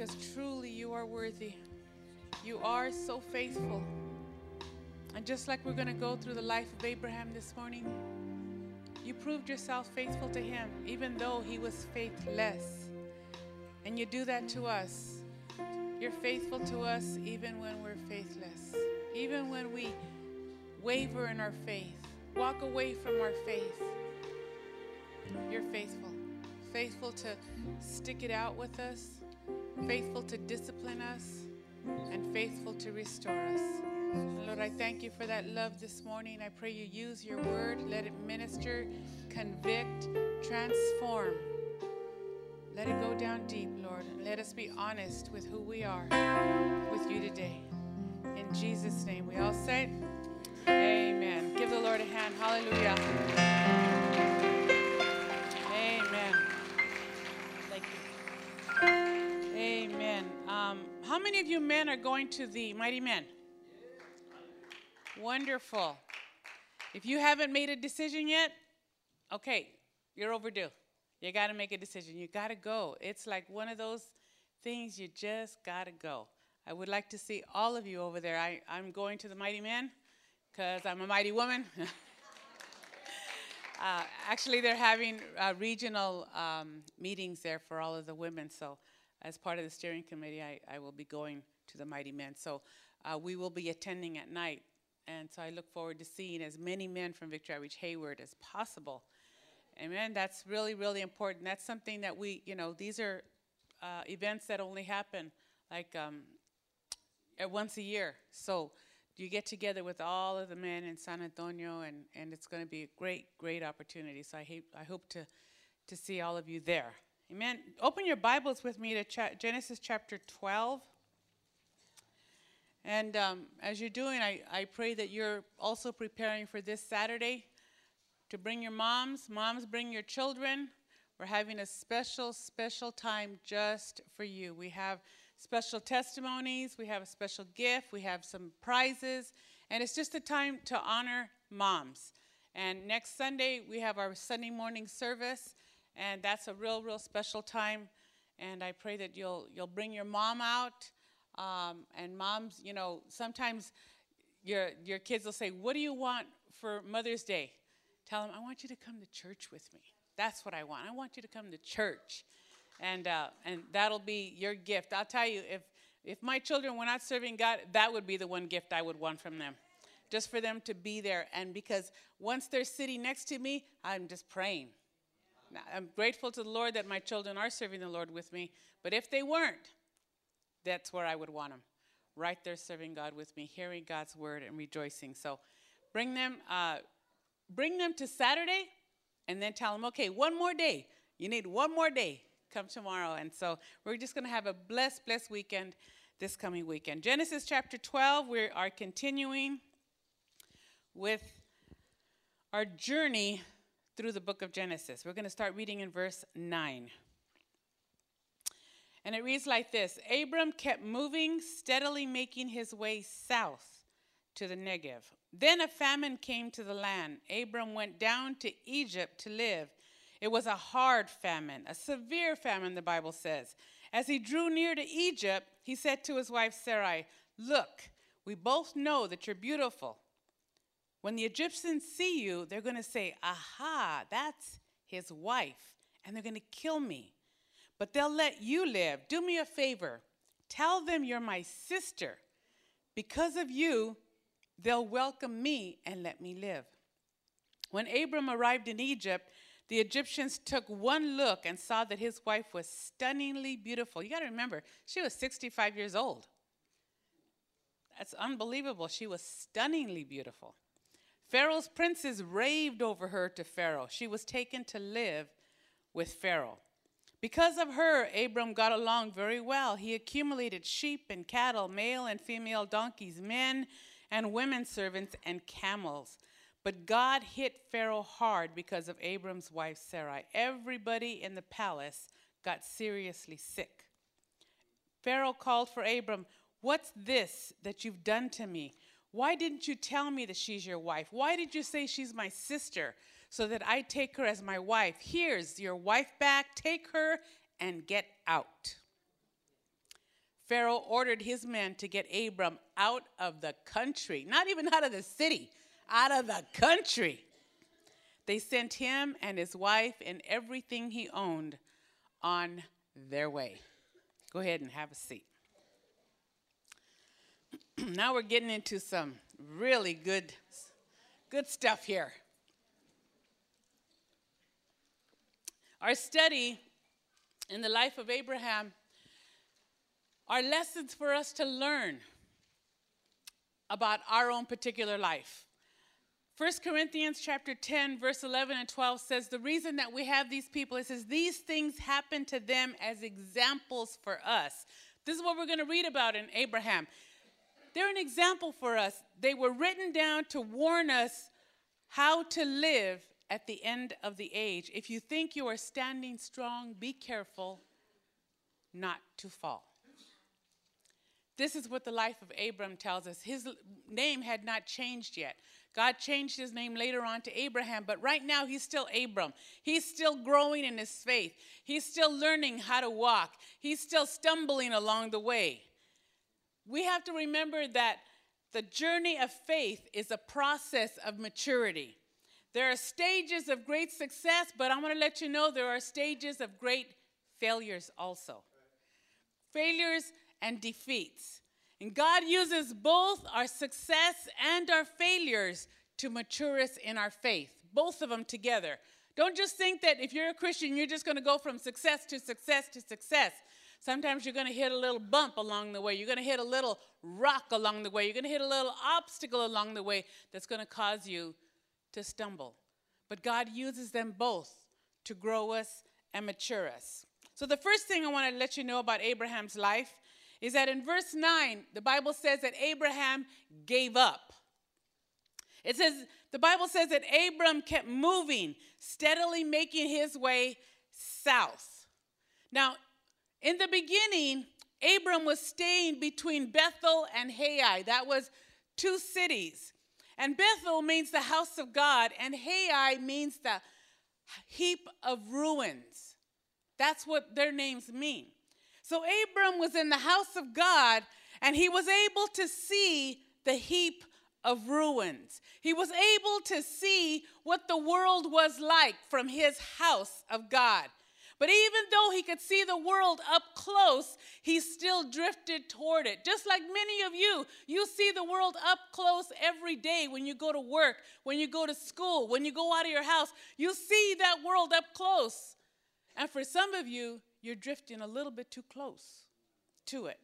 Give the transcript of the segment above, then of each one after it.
because truly you are worthy. You are so faithful. And just like we're going to go through the life of Abraham this morning, you proved yourself faithful to him, even though he was faithless. And you do that to us. You're faithful to us even when we're faithless, even when we waver in our faith, walk away from our faith. You're faithful. Faithful to stick it out with us, faithful to discipline us, and faithful to restore us. Lord, I thank you for that love this morning. I pray you use your word, let it minister, convict, transform. Let it go down deep, Lord, let us be honest with who we are with you today. In Jesus' name, we all say, Amen. Give the Lord a hand. Hallelujah. Many of you men are going to the Mighty Men? Wonderful. If you haven't made a decision yet, okay, you're overdue. You got to make a decision. You got to go. It's like one of those things you just got to go. I would like to see all of you over there. I, I'm going to the Mighty Men because I'm a mighty woman. uh, actually, they're having uh, regional um, meetings there for all of the women. So, as part of the steering committee, I, I will be going to the Mighty Men. So, uh, we will be attending at night. And so, I look forward to seeing as many men from Victory Outreach Hayward as possible. Amen. That's really, really important. That's something that we, you know, these are uh, events that only happen like um, once a year. So, you get together with all of the men in San Antonio, and, and it's going to be a great, great opportunity. So I, I hope to, to see all of you there. Amen. Open your Bibles with me to cha- Genesis chapter 12. And um, as you're doing, I, I pray that you're also preparing for this Saturday to bring your moms. Moms, bring your children. We're having a special, special time just for you. We have special testimonies, we have a special gift, we have some prizes, and it's just a time to honor moms. And next Sunday, we have our Sunday morning service, and that's a real, real special time. And I pray that you'll, you'll bring your mom out. Um, and moms, you know, sometimes your, your kids will say, What do you want for Mother's Day? Tell them, I want you to come to church with me. That's what I want. I want you to come to church and uh, and that'll be your gift. I'll tell you, if if my children were not serving God, that would be the one gift I would want from them, just for them to be there. And because once they're sitting next to me, I'm just praying. I'm grateful to the Lord that my children are serving the Lord with me. But if they weren't, that's where I would want them, right there serving God with me, hearing God's word and rejoicing. So, bring them, uh, bring them to Saturday, and then tell them, okay, one more day. You need one more day come tomorrow. And so we're just going to have a blessed, blessed weekend this coming weekend. Genesis chapter 12, we are continuing with our journey through the book of Genesis. We're going to start reading in verse 9. And it reads like this Abram kept moving, steadily making his way south to the Negev. Then a famine came to the land. Abram went down to Egypt to live. It was a hard famine, a severe famine, the Bible says. As he drew near to Egypt, he said to his wife Sarai, Look, we both know that you're beautiful. When the Egyptians see you, they're going to say, Aha, that's his wife, and they're going to kill me. But they'll let you live. Do me a favor. Tell them you're my sister. Because of you, they'll welcome me and let me live. When Abram arrived in Egypt, the Egyptians took one look and saw that his wife was stunningly beautiful. You got to remember, she was 65 years old. That's unbelievable. She was stunningly beautiful. Pharaoh's princes raved over her to Pharaoh. She was taken to live with Pharaoh. Because of her, Abram got along very well. He accumulated sheep and cattle, male and female donkeys, men and women servants, and camels. But God hit Pharaoh hard because of Abram's wife Sarai. Everybody in the palace got seriously sick. Pharaoh called for Abram, What's this that you've done to me? Why didn't you tell me that she's your wife? Why did you say she's my sister so that I take her as my wife? Here's your wife back. Take her and get out. Pharaoh ordered his men to get Abram out of the country, not even out of the city, out of the country. They sent him and his wife and everything he owned on their way. Go ahead and have a seat. now we're getting into some really good good stuff here. Our study in the life of Abraham are lessons for us to learn about our own particular life. 1 Corinthians chapter 10 verse 11 and 12 says the reason that we have these people it says these things happen to them as examples for us. This is what we're going to read about in Abraham. They're an example for us. They were written down to warn us how to live at the end of the age. If you think you are standing strong, be careful not to fall. This is what the life of Abram tells us. His name had not changed yet. God changed his name later on to Abraham, but right now he's still Abram. He's still growing in his faith. He's still learning how to walk. He's still stumbling along the way. We have to remember that the journey of faith is a process of maturity. There are stages of great success, but I'm going to let you know there are stages of great failures also. Failures and defeats. And God uses both our success and our failures to mature us in our faith, both of them together. Don't just think that if you're a Christian, you're just going to go from success to success to success. Sometimes you're going to hit a little bump along the way. You're going to hit a little rock along the way. You're going to hit a little obstacle along the way that's going to cause you to stumble. But God uses them both to grow us and mature us. So, the first thing I want to let you know about Abraham's life is that in verse 9, the Bible says that Abraham gave up. It says, the Bible says that Abram kept moving, steadily making his way south. Now, in the beginning, Abram was staying between Bethel and Hai. That was two cities. And Bethel means the house of God, and Hai means the heap of ruins. That's what their names mean. So Abram was in the house of God and he was able to see the heap of ruins. He was able to see what the world was like from his house of God. But even though he could see the world up close, he still drifted toward it. Just like many of you, you see the world up close every day when you go to work, when you go to school, when you go out of your house. You see that world up close. And for some of you, you're drifting a little bit too close to it.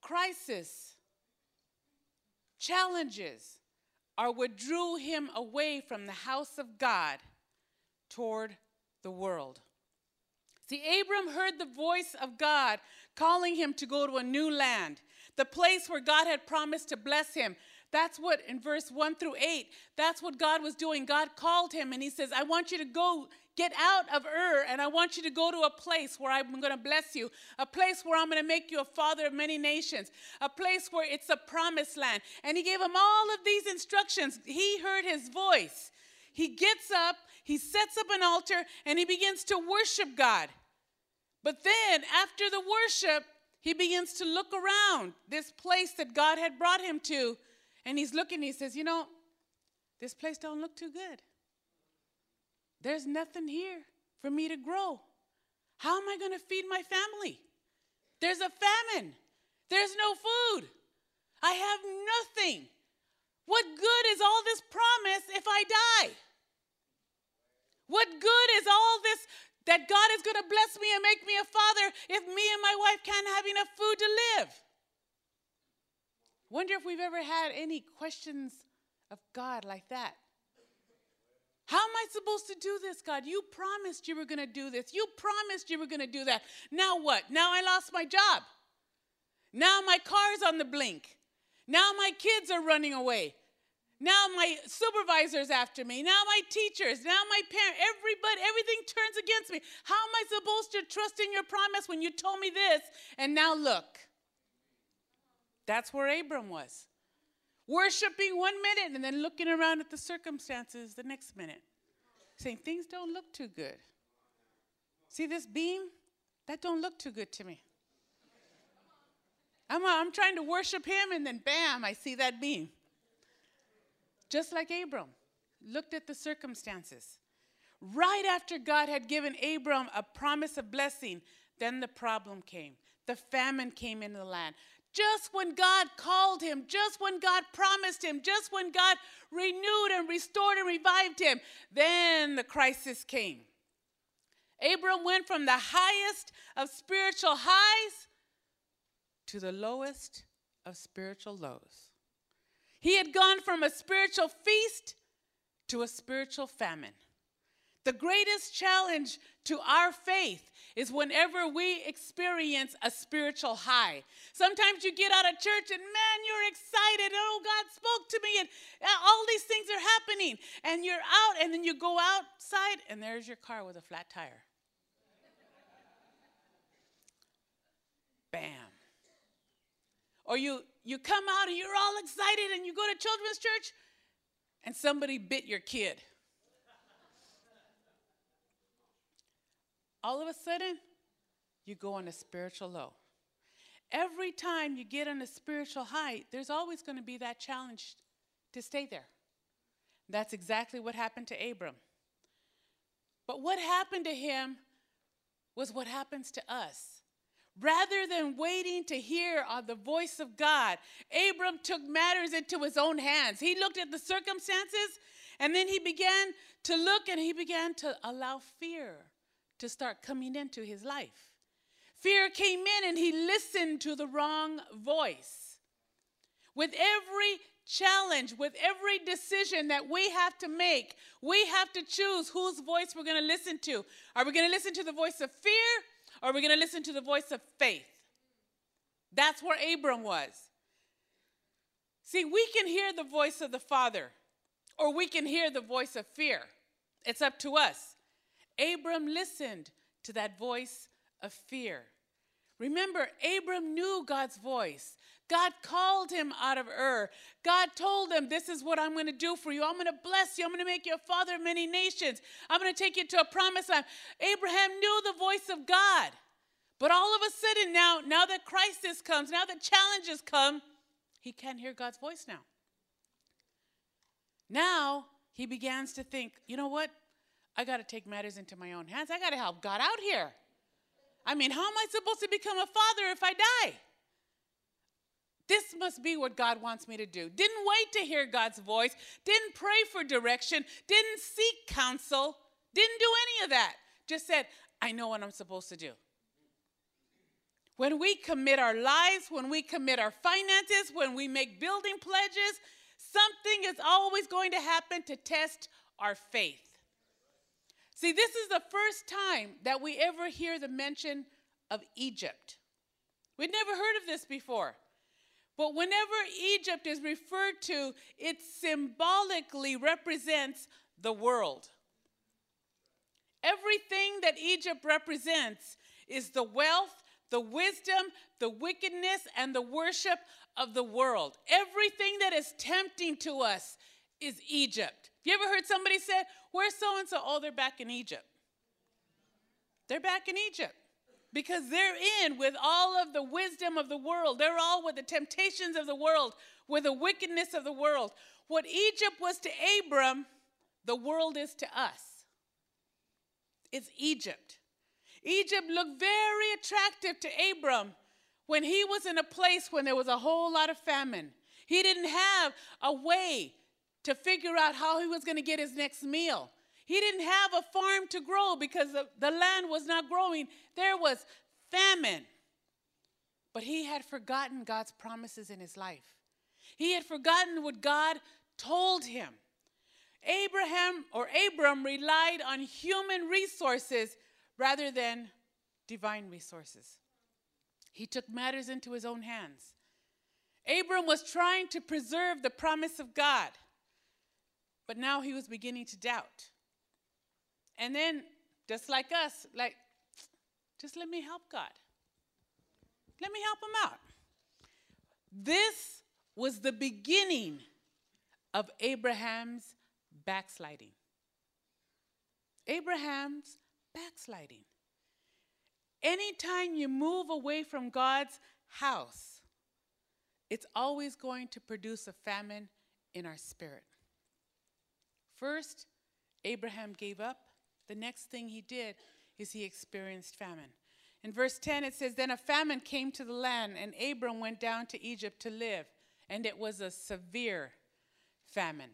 Crisis, challenges are what drew him away from the house of God toward the world. See, Abram heard the voice of God calling him to go to a new land, the place where God had promised to bless him. That's what in verse 1 through 8, that's what God was doing. God called him and he says, I want you to go Get out of Ur, and I want you to go to a place where I'm going to bless you, a place where I'm going to make you a father of many nations, a place where it's a promised land. And he gave him all of these instructions. He heard his voice. He gets up, he sets up an altar, and he begins to worship God. But then, after the worship, he begins to look around this place that God had brought him to. And he's looking, he says, You know, this place don't look too good. There's nothing here for me to grow. How am I going to feed my family? There's a famine. There's no food. I have nothing. What good is all this promise if I die? What good is all this that God is going to bless me and make me a father if me and my wife can't have enough food to live? Wonder if we've ever had any questions of God like that. How am I supposed to do this, God? You promised you were going to do this. You promised you were going to do that. Now what? Now I lost my job. Now my car's on the blink. Now my kids are running away. Now my supervisor's after me. Now my teachers. Now my parents. Everybody, everything turns against me. How am I supposed to trust in your promise when you told me this? And now look. That's where Abram was worshiping one minute and then looking around at the circumstances the next minute, saying, Things don't look too good. See this beam? That don't look too good to me. I'm, I'm trying to worship him, and then bam, I see that beam. Just like Abram looked at the circumstances. Right after God had given Abram a promise of blessing, then the problem came. The famine came in the land. Just when God called him, just when God promised him, just when God renewed and restored and revived him, then the crisis came. Abram went from the highest of spiritual highs to the lowest of spiritual lows. He had gone from a spiritual feast to a spiritual famine. The greatest challenge to our faith is whenever we experience a spiritual high. Sometimes you get out of church and man, you're excited. Oh, God spoke to me and uh, all these things are happening. And you're out and then you go outside and there's your car with a flat tire. Bam. Or you you come out and you're all excited and you go to children's church and somebody bit your kid. all of a sudden, you go on a spiritual low. Every time you get on a spiritual high, there's always going to be that challenge to stay there. That's exactly what happened to Abram. But what happened to him was what happens to us. Rather than waiting to hear the voice of God, Abram took matters into his own hands. He looked at the circumstances and then he began to look and he began to allow fear to start coming into his life. Fear came in and he listened to the wrong voice. With every challenge, with every decision that we have to make, we have to choose whose voice we're going to listen to. Are we going to listen to the voice of fear are we going to listen to the voice of faith? That's where Abram was. See, we can hear the voice of the Father or we can hear the voice of fear. It's up to us. Abram listened to that voice of fear. Remember, Abram knew God's voice. God called him out of Ur. God told him, This is what I'm going to do for you. I'm going to bless you. I'm going to make you a father of many nations. I'm going to take you to a promised land. Abraham knew the voice of God. But all of a sudden, now, now that crisis comes, now that challenges come, he can't hear God's voice now. Now he begins to think, you know what? I got to take matters into my own hands. I got to help God out here. I mean, how am I supposed to become a father if I die? This must be what God wants me to do. Didn't wait to hear God's voice, didn't pray for direction, didn't seek counsel, didn't do any of that. Just said, I know what I'm supposed to do. When we commit our lives, when we commit our finances, when we make building pledges, something is always going to happen to test our faith. See, this is the first time that we ever hear the mention of Egypt. We'd never heard of this before. But whenever Egypt is referred to, it symbolically represents the world. Everything that Egypt represents is the wealth, the wisdom, the wickedness, and the worship of the world. Everything that is tempting to us is Egypt. You ever heard somebody say, Where's so and so? Oh, they're back in Egypt. They're back in Egypt because they're in with all of the wisdom of the world. They're all with the temptations of the world, with the wickedness of the world. What Egypt was to Abram, the world is to us. It's Egypt. Egypt looked very attractive to Abram when he was in a place when there was a whole lot of famine. He didn't have a way to figure out how he was going to get his next meal. He didn't have a farm to grow because the, land was not growing. There was famine. But he had forgotten God's promises in his life. He had forgotten what God told him. Abraham or Abram relied on human resources rather than divine resources. He took matters into his own hands. Abram was trying to preserve the promise of God. But now he was beginning to doubt. And then, just like us, like, just let me help God. Let me help him out. This was the beginning of Abraham's backsliding. Abraham's backsliding. Anytime you move away from God's house, it's always going to produce a famine in our spirit. First, Abraham gave up. The next thing he did is he experienced famine. In verse 10, it says, Then a famine came to the land, and Abram went down to Egypt to live, and it was a severe famine.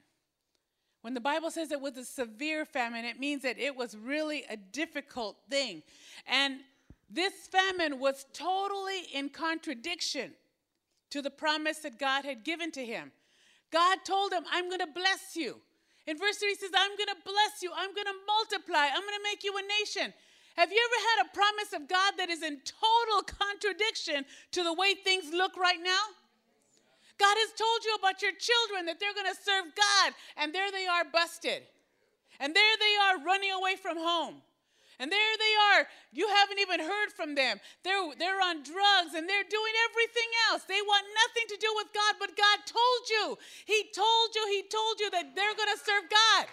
When the Bible says it was a severe famine, it means that it was really a difficult thing. And this famine was totally in contradiction to the promise that God had given to him. God told him, I'm going to bless you. In verse 3, he says, I'm going to bless you. I'm going to multiply. I'm going to make you a nation. Have you ever had a promise of God that is in total contradiction to the way things look right now? God has told you about your children that they're going to serve God, and there they are busted. And there they are running away from home. And there they are. You haven't even heard from them. They're, they're on drugs and they're doing everything else. They want nothing to do with God, but God told you. He told you, He told you that they're going to serve God.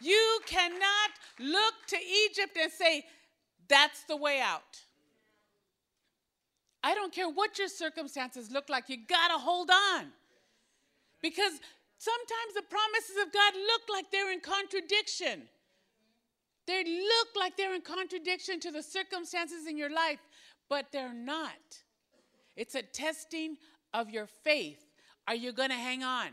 You cannot look to Egypt and say, that's the way out. I don't care what your circumstances look like, you got to hold on. Because sometimes the promises of God look like they're in contradiction. They look like they're in contradiction to the circumstances in your life, but they're not. It's a testing of your faith. Are you going to hang on?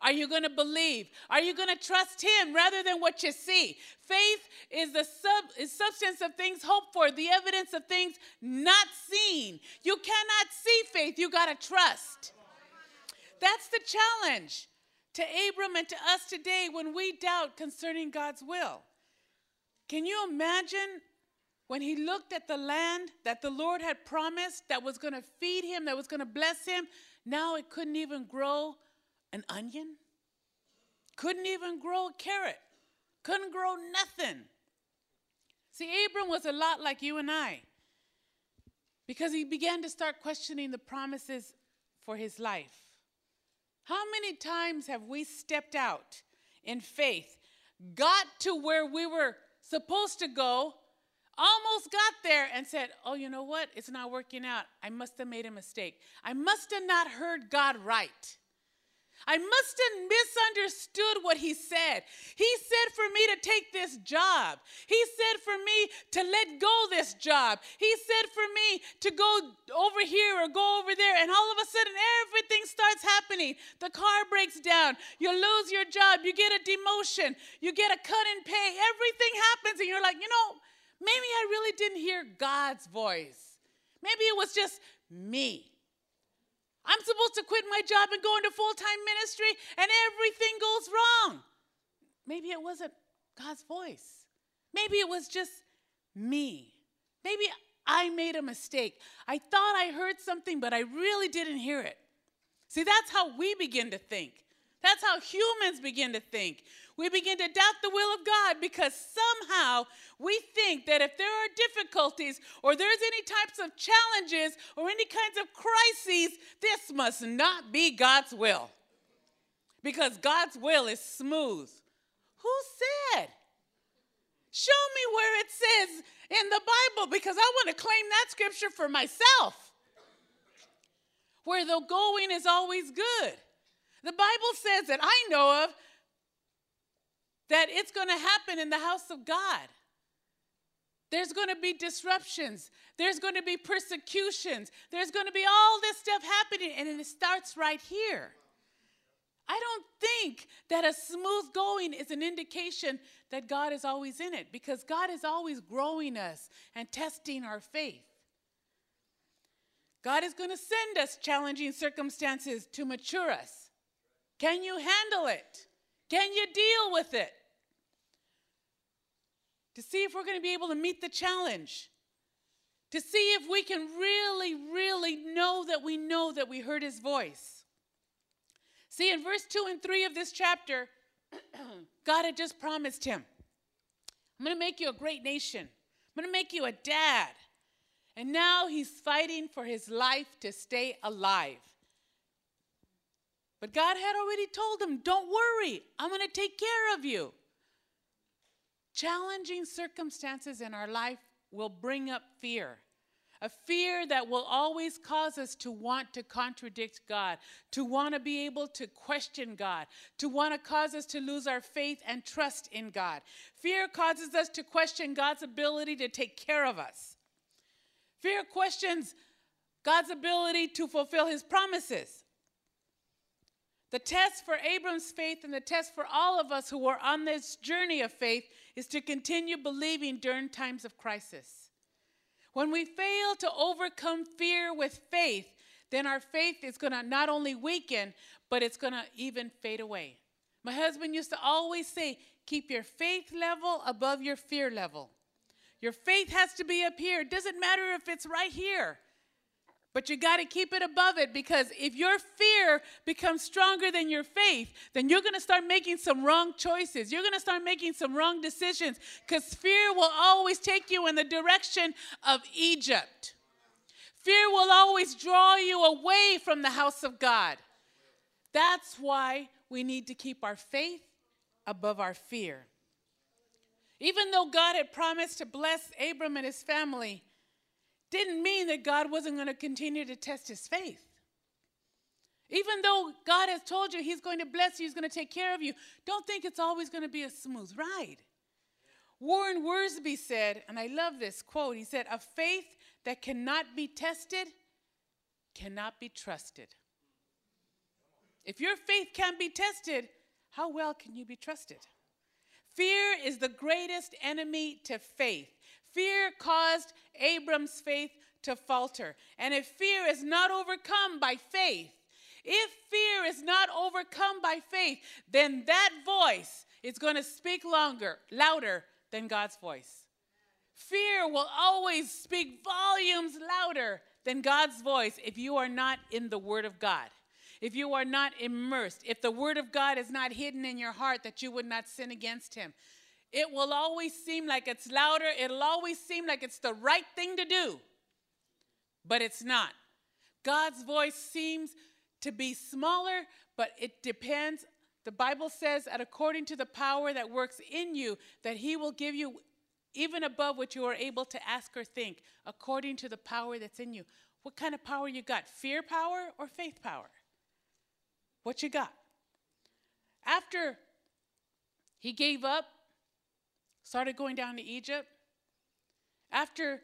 Are you going to believe? Are you going to trust him rather than what you see? Faith is the sub, is substance of things hoped for, the evidence of things not seen. You cannot see faith, you got to trust. That's the challenge to Abram and to us today when we doubt concerning God's will. Can you imagine when he looked at the land that the Lord had promised that was going to feed him, that was going to bless him? Now it couldn't even grow an onion, couldn't even grow a carrot, couldn't grow nothing. See, Abram was a lot like you and I because he began to start questioning the promises for his life. How many times have we stepped out in faith, got to where we were supposed to go, almost got there, and said, Oh, you know what? It's not working out. I must have made a mistake. I must have not heard God right. I must have misunderstood what he said. He said for me to take this job. He said for me to let go this job. He said for me to go over here or go over there. And all of a sudden, everything starts happening. The car breaks down. You lose your job. You get a demotion. You get a cut in pay. Everything happens. And you're like, you know, maybe I really didn't hear God's voice. Maybe it was just me. I'm supposed to quit my job and go into full time ministry, and everything goes wrong. Maybe it wasn't God's voice. Maybe it was just me. Maybe I made a mistake. I thought I heard something, but I really didn't hear it. See, that's how we begin to think. That's how humans begin to think. We begin to doubt the will of God because somehow we think that if there are difficulties or there's any types of challenges or any kinds of crises, this must not be God's will. Because God's will is smooth. Who said? Show me where it says in the Bible because I want to claim that scripture for myself. Where the going is always good. The Bible says that I know of that it's going to happen in the house of God. There's going to be disruptions. There's going to be persecutions. There's going to be all this stuff happening, and it starts right here. I don't think that a smooth going is an indication that God is always in it because God is always growing us and testing our faith. God is going to send us challenging circumstances to mature us. Can you handle it? Can you deal with it? To see if we're going to be able to meet the challenge. To see if we can really, really know that we know that we heard his voice. See, in verse 2 and 3 of this chapter, God had just promised him, I'm going to make you a great nation. I'm going to make you a dad. And now he's fighting for his life to stay alive. But God had already told him, Don't worry, I'm going to take care of you. Challenging circumstances in our life will bring up fear, a fear that will always cause us to want to contradict God, to want to be able to question God, to want to cause us to lose our faith and trust in God. Fear causes us to question God's ability to take care of us. Fear questions God's ability to fulfill his promises. The test for Abram's faith and the test for all of us who are on this journey of faith is to continue believing during times of crisis. When we fail to overcome fear with faith, then our faith is going to not only weaken, but it's going to even fade away. My husband used to always say, keep your faith level above your fear level. Your faith has to be up here. It doesn't matter if it's right here. But you got to keep it above it because if your fear becomes stronger than your faith, then you're going to start making some wrong choices. You're going to start making some wrong decisions because fear will always take you in the direction of Egypt. Fear will always draw you away from the house of God. That's why we need to keep our faith above our fear. Even though God had promised to bless Abram and his family, didn't mean that God wasn't going to continue to test his faith. Even though God has told you he's going to bless you, he's going to take care of you, don't think it's always going to be a smooth ride. Warren Wiersbe said, and I love this quote, he said, A faith that cannot be tested cannot be trusted. If your faith can't be tested, how well can you be trusted? Fear is the greatest enemy to faith. Fear caused Abram's faith to falter. And if fear is not overcome by faith, if fear is not overcome by faith, then that voice is going to speak longer, louder than God's voice. Fear will always speak volumes louder than God's voice if you are not in the Word of God. If you are not immersed, if the Word of God is not hidden in your heart that you would not sin against Him, it will always seem like it's louder. It'll always seem like it's the right thing to do, but it's not. God's voice seems to be smaller, but it depends. The Bible says that according to the power that works in you, that He will give you even above what you are able to ask or think, according to the power that's in you. What kind of power you got? Fear power or faith power? What you got? After he gave up started going down to Egypt. After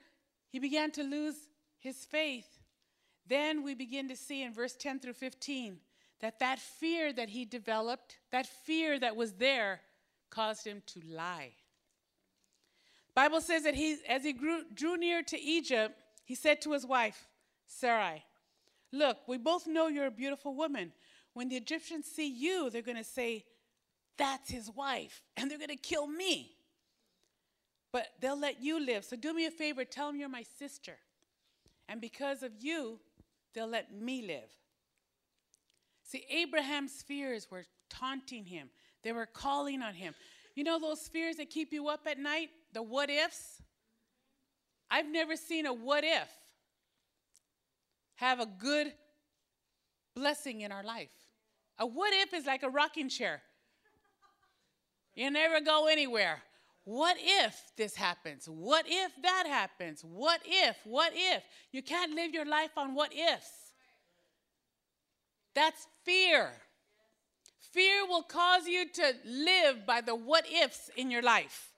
he began to lose his faith, then we begin to see in verse 10 through 15 that that fear that he developed, that fear that was there, caused him to lie. Bible says that he, as he grew, drew near to Egypt, he said to his wife, Sarai, Look, we both know you're a beautiful woman. When the Egyptians see you, they're going to say, That's his wife, and they're going to kill me but they'll let you live. So do me a favor, tell them you're my sister. And because of you, they'll let me live. See, Abraham's fears were taunting him, they were calling on him. You know those fears that keep you up at night? The what ifs? I've never seen a what if have a good blessing in our life. A what if is like a rocking chair. You never go anywhere. What if this happens? What if that happens? What if? What if? You can't live your life on what ifs. That's fear. Fear will cause you to live by the what ifs in your life.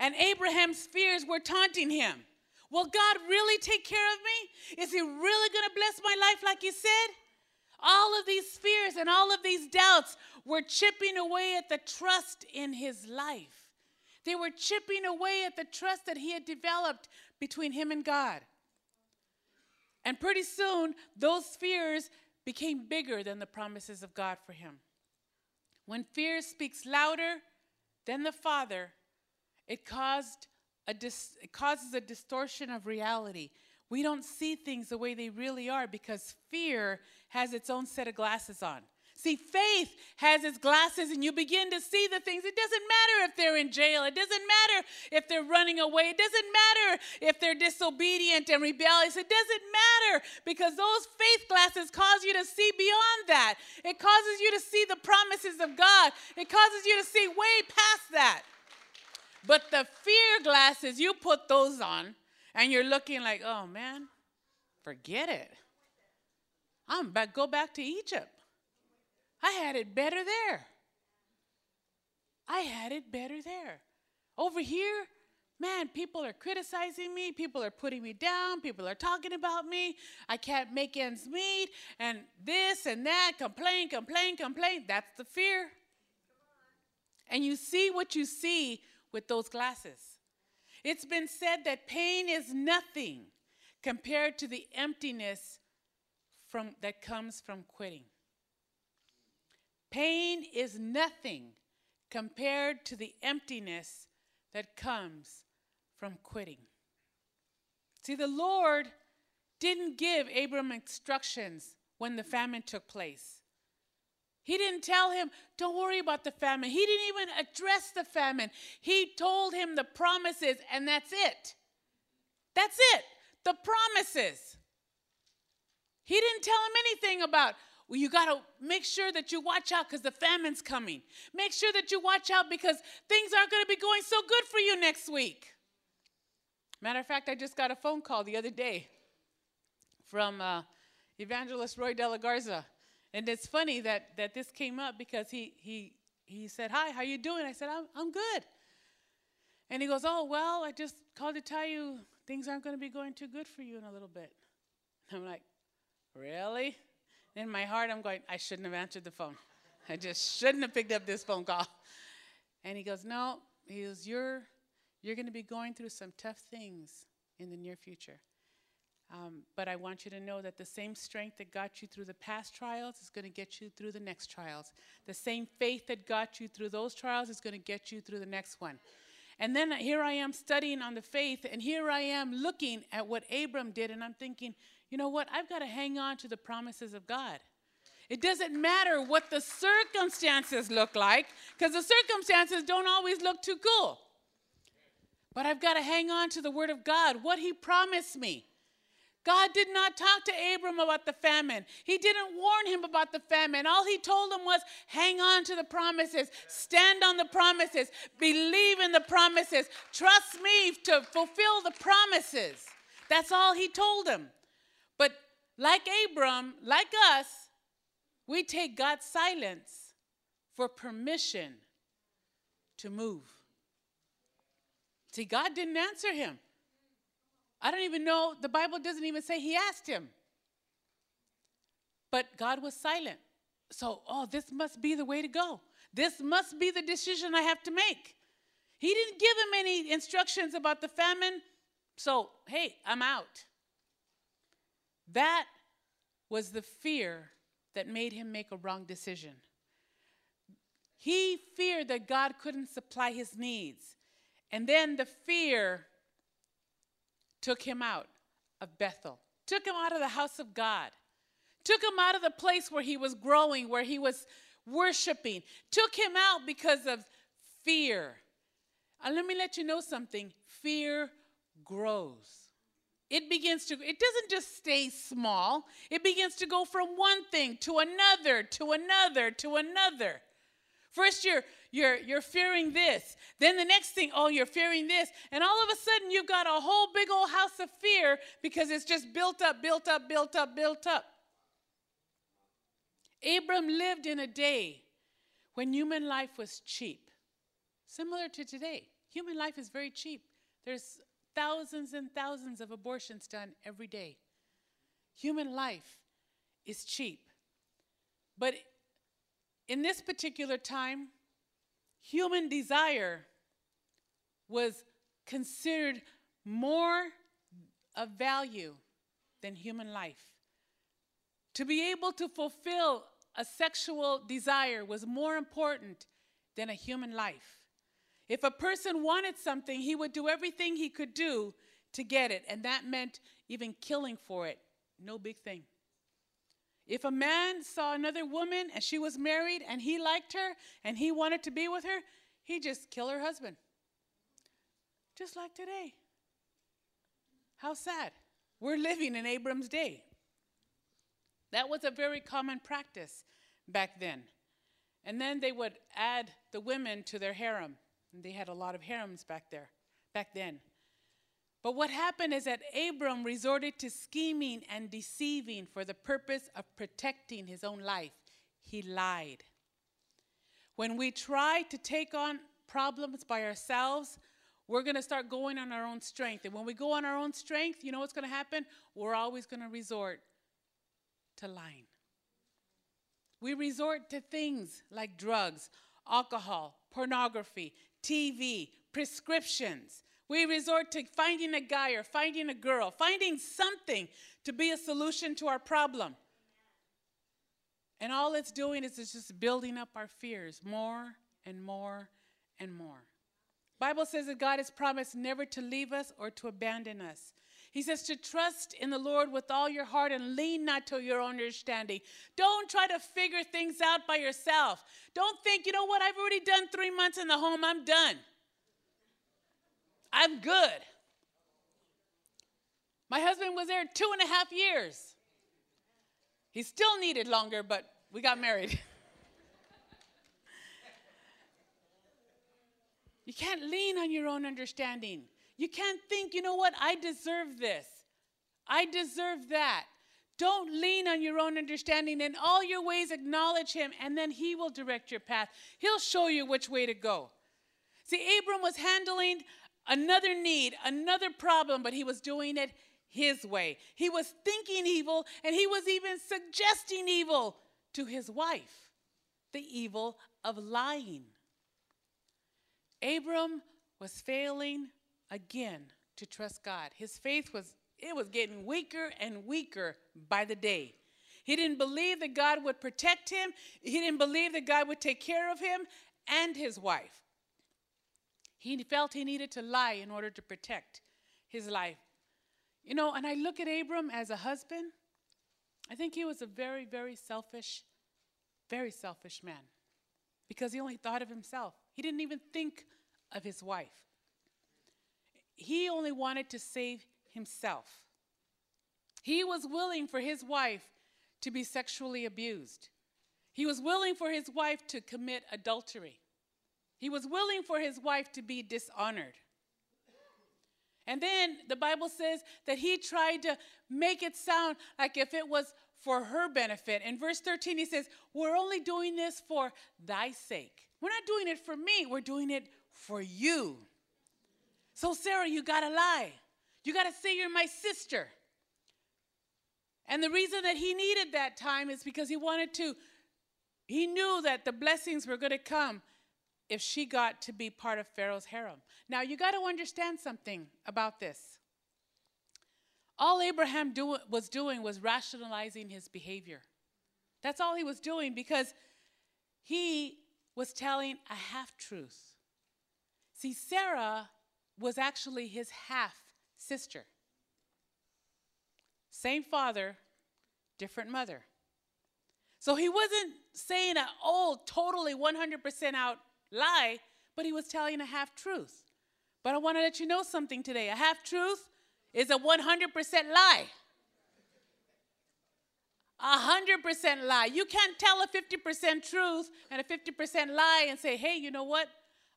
And Abraham's fears were taunting him. Will God really take care of me? Is he really going to bless my life like he said? All of these fears and all of these doubts were chipping away at the trust in his life. They were chipping away at the trust that he had developed between him and God. And pretty soon, those fears became bigger than the promises of God for him. When fear speaks louder than the Father, it, caused a dis- it causes a distortion of reality. We don't see things the way they really are because fear has its own set of glasses on. See, faith has its glasses, and you begin to see the things. It doesn't matter if they're in jail. It doesn't matter if they're running away. It doesn't matter if they're disobedient and rebellious. It doesn't matter because those faith glasses cause you to see beyond that. It causes you to see the promises of God, it causes you to see way past that. But the fear glasses, you put those on, And you're looking like, oh man, forget it. I'm back, go back to Egypt. I had it better there. I had it better there. Over here, man, people are criticizing me. People are putting me down. People are talking about me. I can't make ends meet. And this and that, complain, complain, complain. That's the fear. And you see what you see with those glasses. It's been said that pain is nothing compared to the emptiness from, that comes from quitting. Pain is nothing compared to the emptiness that comes from quitting. See, the Lord didn't give Abram instructions when the famine took place. He didn't tell him, don't worry about the famine. He didn't even address the famine. He told him the promises, and that's it. That's it. The promises. He didn't tell him anything about, well, you got to make sure that you watch out because the famine's coming. Make sure that you watch out because things aren't going to be going so good for you next week. Matter of fact, I just got a phone call the other day from uh, evangelist Roy De La Garza. And it's funny that, that this came up because he, he, he said, Hi, how you doing? I said, I'm, I'm good. And he goes, Oh, well, I just called to tell you things aren't going to be going too good for you in a little bit. I'm like, Really? In my heart, I'm going, I shouldn't have answered the phone. I just shouldn't have picked up this phone call. And he goes, No, he goes, You're, you're going to be going through some tough things in the near future. Um, but I want you to know that the same strength that got you through the past trials is going to get you through the next trials. The same faith that got you through those trials is going to get you through the next one. And then here I am studying on the faith, and here I am looking at what Abram did, and I'm thinking, you know what? I've got to hang on to the promises of God. It doesn't matter what the circumstances look like, because the circumstances don't always look too cool. But I've got to hang on to the Word of God, what He promised me. God did not talk to Abram about the famine. He didn't warn him about the famine. All he told him was hang on to the promises, stand on the promises, believe in the promises, trust me to fulfill the promises. That's all he told him. Like Abram, like us, we take God's silence for permission to move. See, God didn't answer him. I don't even know, the Bible doesn't even say he asked him. But God was silent. So, oh, this must be the way to go. This must be the decision I have to make. He didn't give him any instructions about the famine. So, hey, I'm out. That was the fear that made him make a wrong decision. He feared that God couldn't supply his needs. And then the fear took him out of Bethel, took him out of the house of God, took him out of the place where he was growing, where he was worshiping, took him out because of fear. And let me let you know something fear grows. It begins to, it doesn't just stay small. It begins to go from one thing to another, to another, to another. First, you're, you're, you're fearing this. Then the next thing, oh, you're fearing this. And all of a sudden, you've got a whole big old house of fear because it's just built up, built up, built up, built up. Abram lived in a day when human life was cheap, similar to today. Human life is very cheap. There's thousands and thousands of abortions done every day. Human life is cheap. But in this particular time, human desire was considered more of value than human life. To be able to fulfill a sexual desire was more important than a human life. If a person wanted something, he would do everything he could do to get it, and that meant even killing for it. No big thing. If a man saw another woman and she was married and he liked her and he wanted to be with her, he'd just kill her husband. Just like today. How sad. We're living in Abram's day. That was a very common practice back then. And then they would add the women to their harem. And they had a lot of harems back there, back then. But what happened is that Abram resorted to scheming and deceiving for the purpose of protecting his own life. He lied. When we try to take on problems by ourselves, we're going to start going on our own strength. And when we go on our own strength, you know what's going to happen? We're always going to resort to lying. We resort to things like drugs, alcohol, pornography, TV, prescriptions. We resort to finding a guy or finding a girl, finding something to be a solution to our problem. And all it's doing is it's just building up our fears more and more and more. Bible says that God has promised never to leave us or to abandon us. He says to trust in the Lord with all your heart and lean not to your own understanding. Don't try to figure things out by yourself. Don't think, you know what, I've already done three months in the home, I'm done. I'm good. My husband was there two and a half years. He still needed longer, but we got married. you can't lean on your own understanding. You can't think, you know what, I deserve this. I deserve that. Don't lean on your own understanding. In all your ways, acknowledge Him, and then He will direct your path. He'll show you which way to go. See, Abram was handling another need, another problem, but he was doing it his way. He was thinking evil, and he was even suggesting evil to his wife the evil of lying. Abram was failing again to trust God. His faith was it was getting weaker and weaker by the day. He didn't believe that God would protect him. He didn't believe that God would take care of him and his wife. He felt he needed to lie in order to protect his life. You know, and I look at Abram as a husband. I think he was a very, very selfish, very selfish man because he only thought of himself. He didn't even think of his wife. He only wanted to save himself. He was willing for his wife to be sexually abused. He was willing for his wife to commit adultery. He was willing for his wife to be dishonored. And then the Bible says that he tried to make it sound like if it was for her benefit. In verse 13, he says, We're only doing this for thy sake. We're not doing it for me, we're doing it for you. So, Sarah, you gotta lie. You gotta say you're my sister. And the reason that he needed that time is because he wanted to, he knew that the blessings were gonna come if she got to be part of Pharaoh's harem. Now, you got to understand something about this. All Abraham do, was doing was rationalizing his behavior. That's all he was doing because he was telling a half truth. See, Sarah was actually his half sister. Same father, different mother. So he wasn't saying an old, oh, totally 100% out lie, but he was telling a half truth. But I want to let you know something today. A half truth is a 100% lie. A 100% lie. You can't tell a 50% truth and a 50% lie and say, hey, you know what?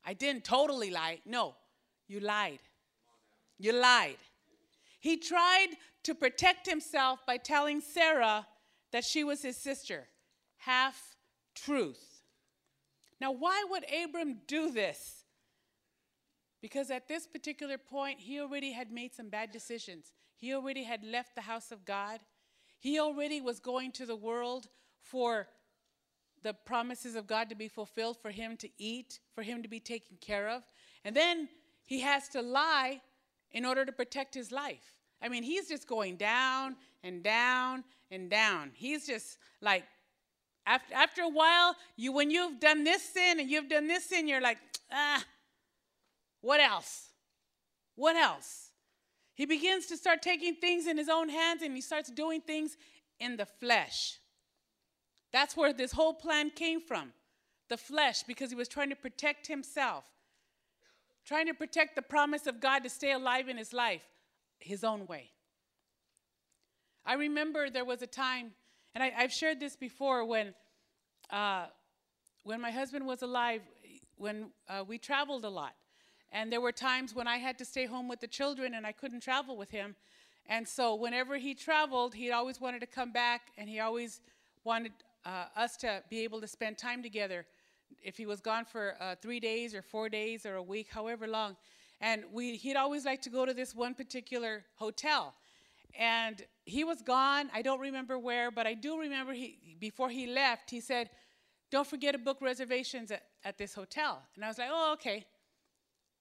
I didn't totally lie. No, you lied. You lied. He tried to protect himself by telling Sarah that she was his sister. Half truth. Now, why would Abram do this? Because at this particular point, he already had made some bad decisions. He already had left the house of God. He already was going to the world for the promises of God to be fulfilled, for him to eat, for him to be taken care of. And then he has to lie in order to protect his life. I mean, he's just going down and down and down. He's just like after, after a while, you when you've done this sin and you've done this sin, you're like, ah, what else? What else? He begins to start taking things in his own hands and he starts doing things in the flesh. That's where this whole plan came from the flesh, because he was trying to protect himself, trying to protect the promise of God to stay alive in his life his own way. I remember there was a time and I, have shared this before when, uh, when my husband was alive, when uh, we traveled a lot. And there were times when I had to stay home with the children and I couldn't travel with him. And so whenever he traveled, he always wanted to come back and he always wanted uh, us to be able to spend time together. If he was gone for uh, three days or four days or a week, however long. And we, he'd always like to go to this one particular hotel. And he was gone. I don't remember where, but I do remember he, before he left, he said, Don't forget to book reservations at, at this hotel. And I was like, Oh, okay.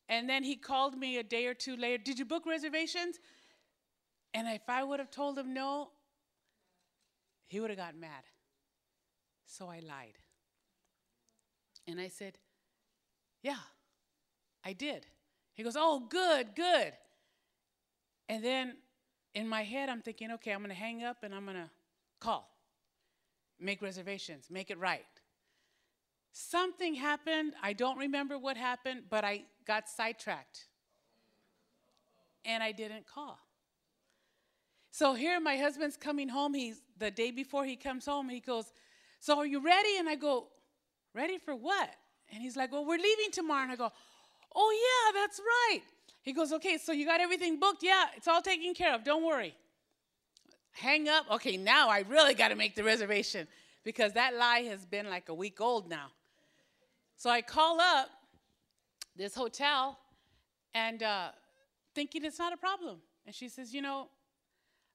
And then he called me a day or two later, Did you book reservations? And if I would have told him no, he would have gotten mad. So I lied. And I said, Yeah, I did. He goes, Oh, good, good. And then in my head, I'm thinking, okay, I'm going to hang up and I'm going to call, make reservations, make it right. Something happened. I don't remember what happened, but I got sidetracked. And I didn't call. So here my husband's coming home. He's the day before he comes home, he goes, So are you ready? And I go, Ready for what? And he's like, Well, we're leaving tomorrow. And I go, Oh, yeah, that's right. He goes, Okay, so you got everything booked? Yeah, it's all taken care of. Don't worry. Hang up. Okay, now I really got to make the reservation because that lie has been like a week old now. So I call up this hotel and uh, thinking it's not a problem. And she says, You know,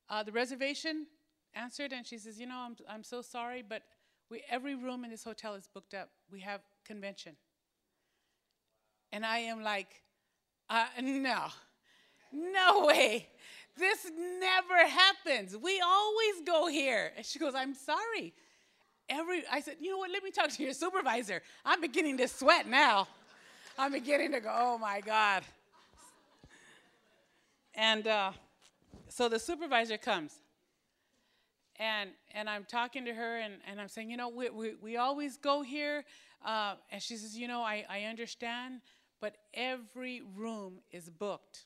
uh, the reservation answered, and she says, You know, I'm, I'm so sorry, but we, every room in this hotel is booked up. We have convention. And I am like, uh, no, no way. This never happens. We always go here. And she goes, I'm sorry. Every I said, you know what, let me talk to your supervisor. I'm beginning to sweat now. I'm beginning to go, oh my God. And uh, so the supervisor comes. And, and I'm talking to her and, and I'm saying, you know, we, we, we always go here. Uh, and she says, you know, I, I understand but every room is booked.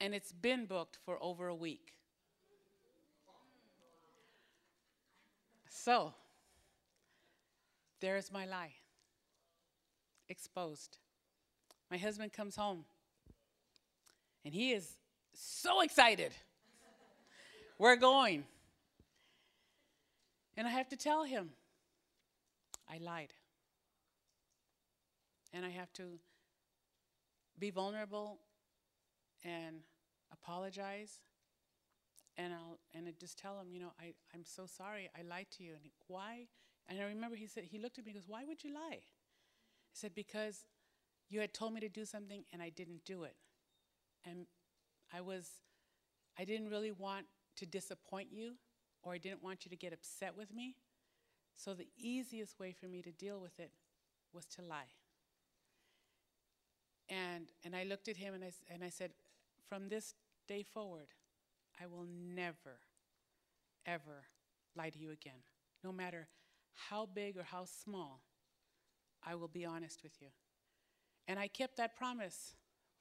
And it's been booked for over a week. So, there's my lie exposed. My husband comes home and he is so excited. We're going. And I have to tell him, I lied and I have to be vulnerable and apologize. And I'll and I just tell him, you know, I, I'm so sorry, I lied to you. And he, why? And I remember he said he looked at me and goes, Why would you lie? I said, Because you had told me to do something and I didn't do it. And I was I didn't really want to disappoint you or I didn't want you to get upset with me. So the easiest way for me to deal with it was to lie. And, and I looked at him and I, and I said, From this day forward, I will never, ever lie to you again. No matter how big or how small, I will be honest with you. And I kept that promise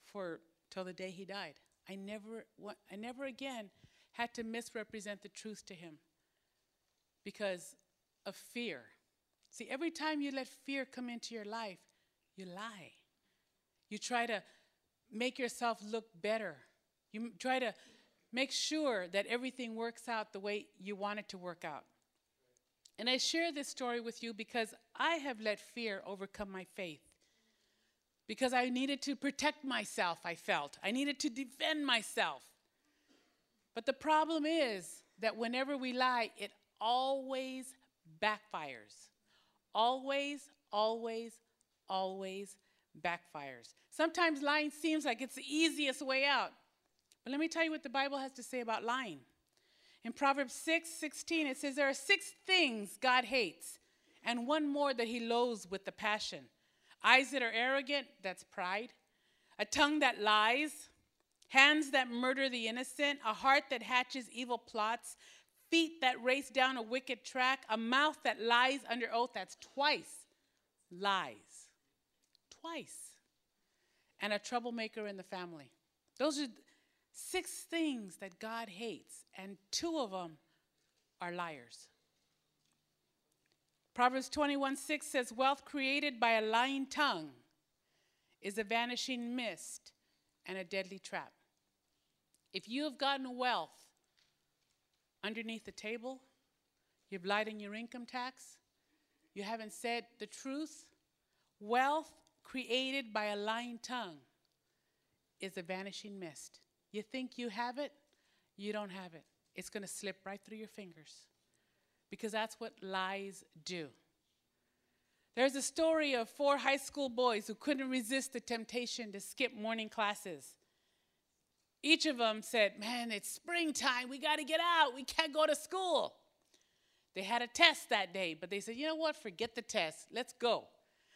for till the day he died. I never, I never again had to misrepresent the truth to him because of fear. See, every time you let fear come into your life, you lie. You try to make yourself look better. You try to make sure that everything works out the way you want it to work out. And I share this story with you because I have let fear overcome my faith. Because I needed to protect myself, I felt. I needed to defend myself. But the problem is that whenever we lie, it always backfires. Always, always, always backfires. Sometimes lying seems like it's the easiest way out. But let me tell you what the Bible has to say about lying. In Proverbs 6 16, it says, There are six things God hates, and one more that he loathes with the passion eyes that are arrogant, that's pride, a tongue that lies, hands that murder the innocent, a heart that hatches evil plots, feet that race down a wicked track, a mouth that lies under oath, that's twice lies. Twice and a troublemaker in the family. Those are six things that God hates, and two of them are liars. Proverbs 21 6 says, Wealth created by a lying tongue is a vanishing mist and a deadly trap. If you have gotten wealth underneath the table, you've lied your income tax, you haven't said the truth, wealth created by a lying tongue is a vanishing mist. You think you have it, you don't have it. It's going to slip right through your fingers because that's what lies do. There's a story of four high school boys who couldn't resist the temptation to skip morning classes. Each of them said, Man, it's springtime. We got to get out. We can't go to school. They had a test that day, but they said, You know what? Forget the test. Let's go.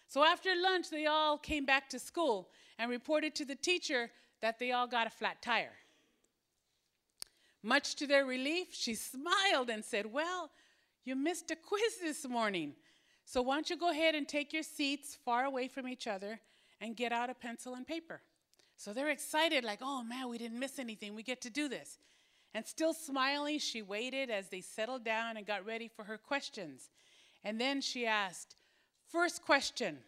So after lunch, they all came back to school and reported to the teacher that they all got a flat tire. Much to their relief, she smiled and said, Well, you missed a quiz this morning. So why don't you go ahead and take your seats far away from each other and get out a pencil and paper? So they're excited, like, oh man, we didn't miss anything. We get to do this. And still smiling, she waited as they settled down and got ready for her questions. And then she asked, First question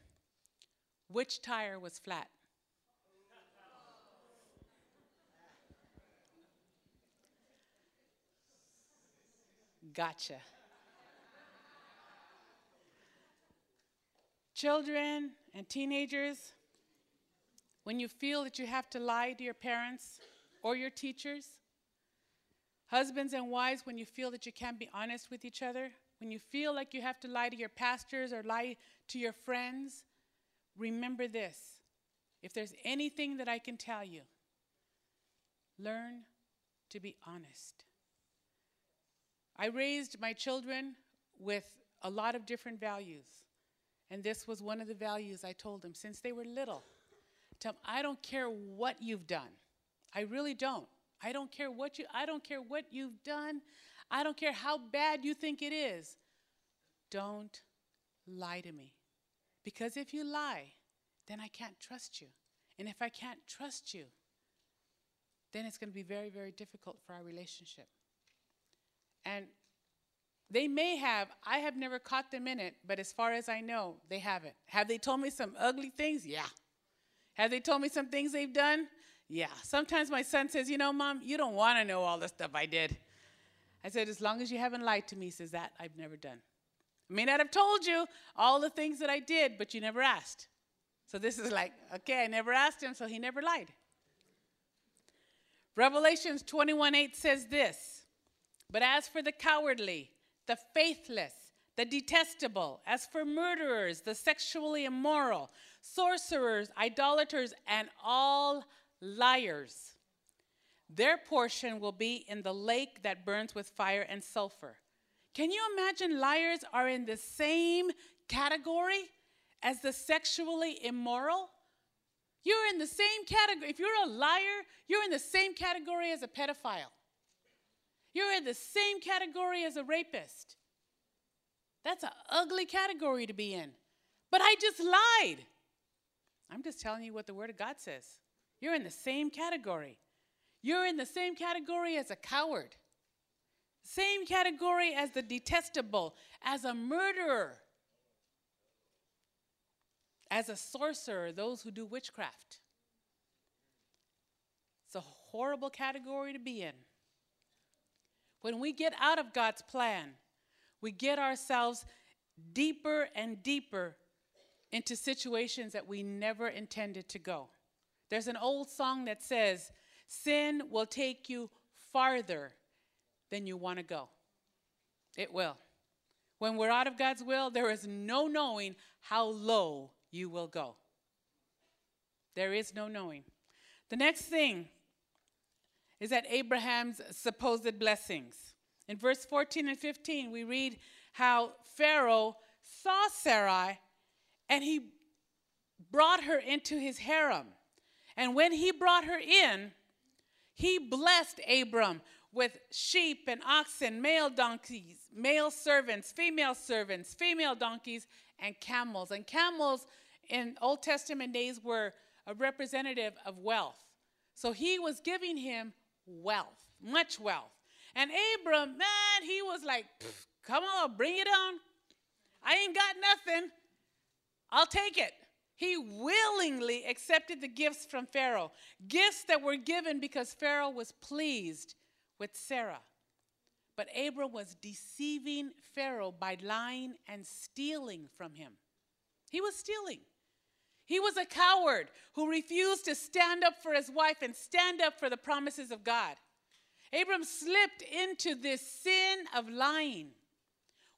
Which tire was flat? Gotcha. Children and teenagers, when you feel that you have to lie to your parents or your teachers, husbands and wives, when you feel that you can't be honest with each other, when you feel like you have to lie to your pastors or lie to your friends, remember this. If there's anything that I can tell you, learn to be honest. I raised my children with a lot of different values. And this was one of the values I told them since they were little. Tell them, I don't care what you've done. I really don't. I don't care what you I don't care what you've done. I don't care how bad you think it is. Don't lie to me. Because if you lie, then I can't trust you. And if I can't trust you, then it's going to be very, very difficult for our relationship. And they may have, I have never caught them in it, but as far as I know, they haven't. Have they told me some ugly things? Yeah. Have they told me some things they've done? Yeah. Sometimes my son says, You know, mom, you don't want to know all the stuff I did. I said, As long as you haven't lied to me, says that I've never done. I may not have told you all the things that I did, but you never asked. So this is like, okay, I never asked him, so he never lied. Revelations 21 8 says this But as for the cowardly, the faithless, the detestable, as for murderers, the sexually immoral, sorcerers, idolaters, and all liars, their portion will be in the lake that burns with fire and sulfur. Can you imagine liars are in the same category as the sexually immoral? You're in the same category. If you're a liar, you're in the same category as a pedophile. You're in the same category as a rapist. That's an ugly category to be in. But I just lied. I'm just telling you what the Word of God says. You're in the same category. You're in the same category as a coward, same category as the detestable, as a murderer, as a sorcerer, those who do witchcraft. It's a horrible category to be in. When we get out of God's plan, we get ourselves deeper and deeper into situations that we never intended to go. There's an old song that says, Sin will take you farther than you want to go. It will. When we're out of God's will, there is no knowing how low you will go. There is no knowing. The next thing is that Abraham's supposed blessings. In verse 14 and 15, we read how Pharaoh saw Sarai and he brought her into his harem. And when he brought her in, he blessed Abram with sheep and oxen, male donkeys, male servants, female servants, female donkeys, and camels. And camels in Old Testament days were a representative of wealth. So he was giving him wealth, much wealth. And Abram, man, he was like, come on, bring it on. I ain't got nothing. I'll take it. He willingly accepted the gifts from Pharaoh, gifts that were given because Pharaoh was pleased with Sarah. But Abram was deceiving Pharaoh by lying and stealing from him. He was stealing. He was a coward who refused to stand up for his wife and stand up for the promises of God. Abram slipped into this sin of lying.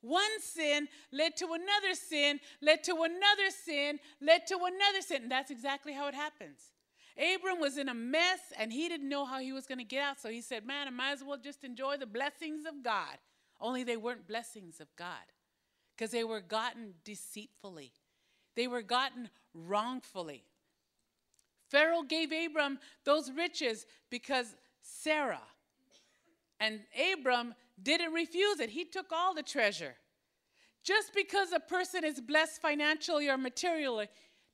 One sin led to another sin, led to another sin, led to another sin. And that's exactly how it happens. Abram was in a mess and he didn't know how he was going to get out. So he said, Man, I might as well just enjoy the blessings of God. Only they weren't blessings of God because they were gotten deceitfully, they were gotten wrongfully. Pharaoh gave Abram those riches because Sarah and Abram didn't refuse it. He took all the treasure. Just because a person is blessed financially or materially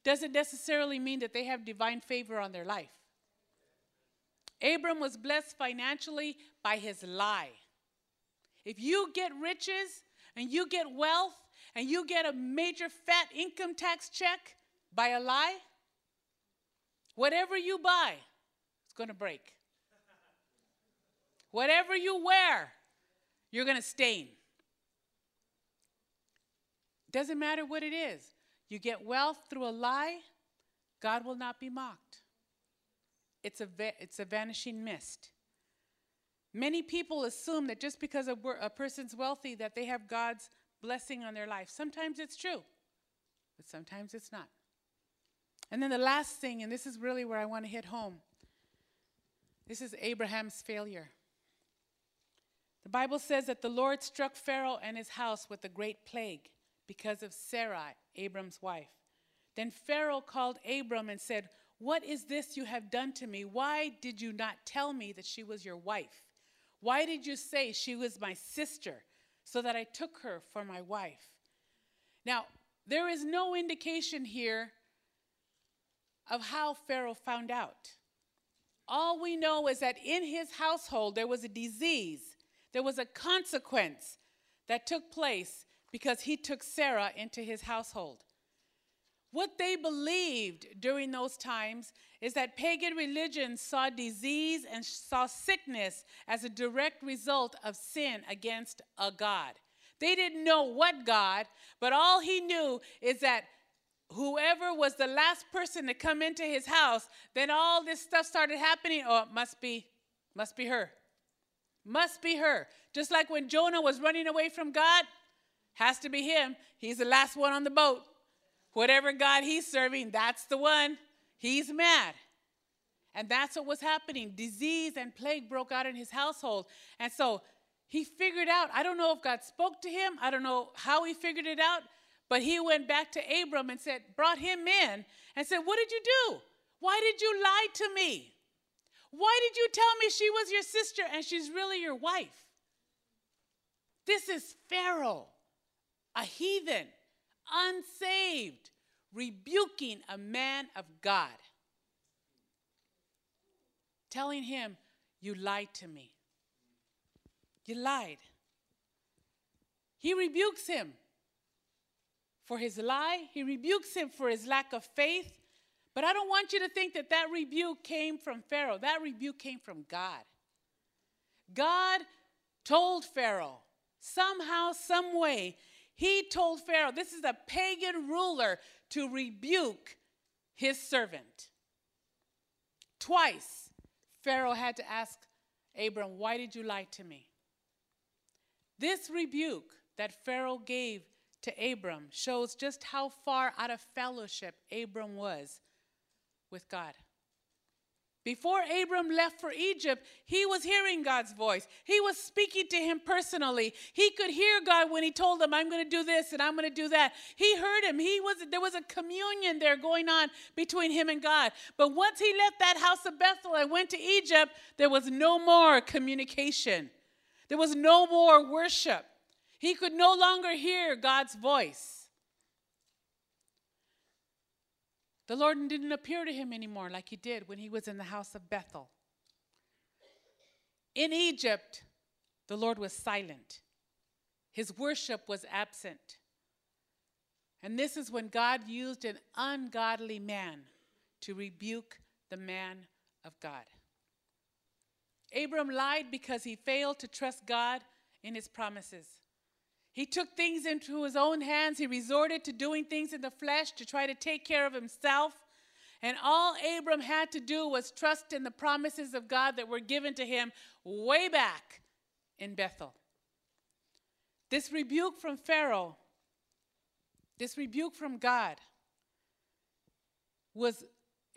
doesn't necessarily mean that they have divine favor on their life. Abram was blessed financially by his lie. If you get riches and you get wealth and you get a major fat income tax check by a lie, whatever you buy, it's going to break. Whatever you wear, you're going to stain. Doesn't matter what it is. You get wealth through a lie, God will not be mocked. It's a, it's a vanishing mist. Many people assume that just because a, a person's wealthy that they have God's blessing on their life. Sometimes it's true, but sometimes it's not. And then the last thing, and this is really where I want to hit home. This is Abraham's failure. The Bible says that the Lord struck Pharaoh and his house with a great plague because of Sarai, Abram's wife. Then Pharaoh called Abram and said, What is this you have done to me? Why did you not tell me that she was your wife? Why did you say she was my sister so that I took her for my wife? Now, there is no indication here of how Pharaoh found out. All we know is that in his household there was a disease there was a consequence that took place because he took Sarah into his household. What they believed during those times is that pagan religion saw disease and saw sickness as a direct result of sin against a God. They didn't know what God, but all he knew is that whoever was the last person to come into his house, then all this stuff started happening. Oh, it must be, must be her. Must be her. Just like when Jonah was running away from God, has to be him. He's the last one on the boat. Whatever God he's serving, that's the one. He's mad. And that's what was happening. Disease and plague broke out in his household. And so he figured out, I don't know if God spoke to him, I don't know how he figured it out, but he went back to Abram and said, brought him in and said, What did you do? Why did you lie to me? Why did you tell me she was your sister and she's really your wife? This is Pharaoh, a heathen, unsaved, rebuking a man of God, telling him, You lied to me. You lied. He rebukes him for his lie, he rebukes him for his lack of faith, but I don't want you to think that that rebuke came from Pharaoh. That rebuke came from God. God told Pharaoh, somehow, some way, he told Pharaoh, this is a pagan ruler, to rebuke his servant. Twice, Pharaoh had to ask Abram, Why did you lie to me? This rebuke that Pharaoh gave to Abram shows just how far out of fellowship Abram was with God. Before Abram left for Egypt, he was hearing God's voice. He was speaking to him personally. He could hear God when he told him, I'm going to do this and I'm going to do that. He heard him. He was there was a communion there going on between him and God. But once he left that house of Bethel and went to Egypt, there was no more communication. There was no more worship. He could no longer hear God's voice. The Lord didn't appear to him anymore like he did when he was in the house of Bethel. In Egypt, the Lord was silent, his worship was absent. And this is when God used an ungodly man to rebuke the man of God. Abram lied because he failed to trust God in his promises. He took things into his own hands. He resorted to doing things in the flesh to try to take care of himself. And all Abram had to do was trust in the promises of God that were given to him way back in Bethel. This rebuke from Pharaoh, this rebuke from God, was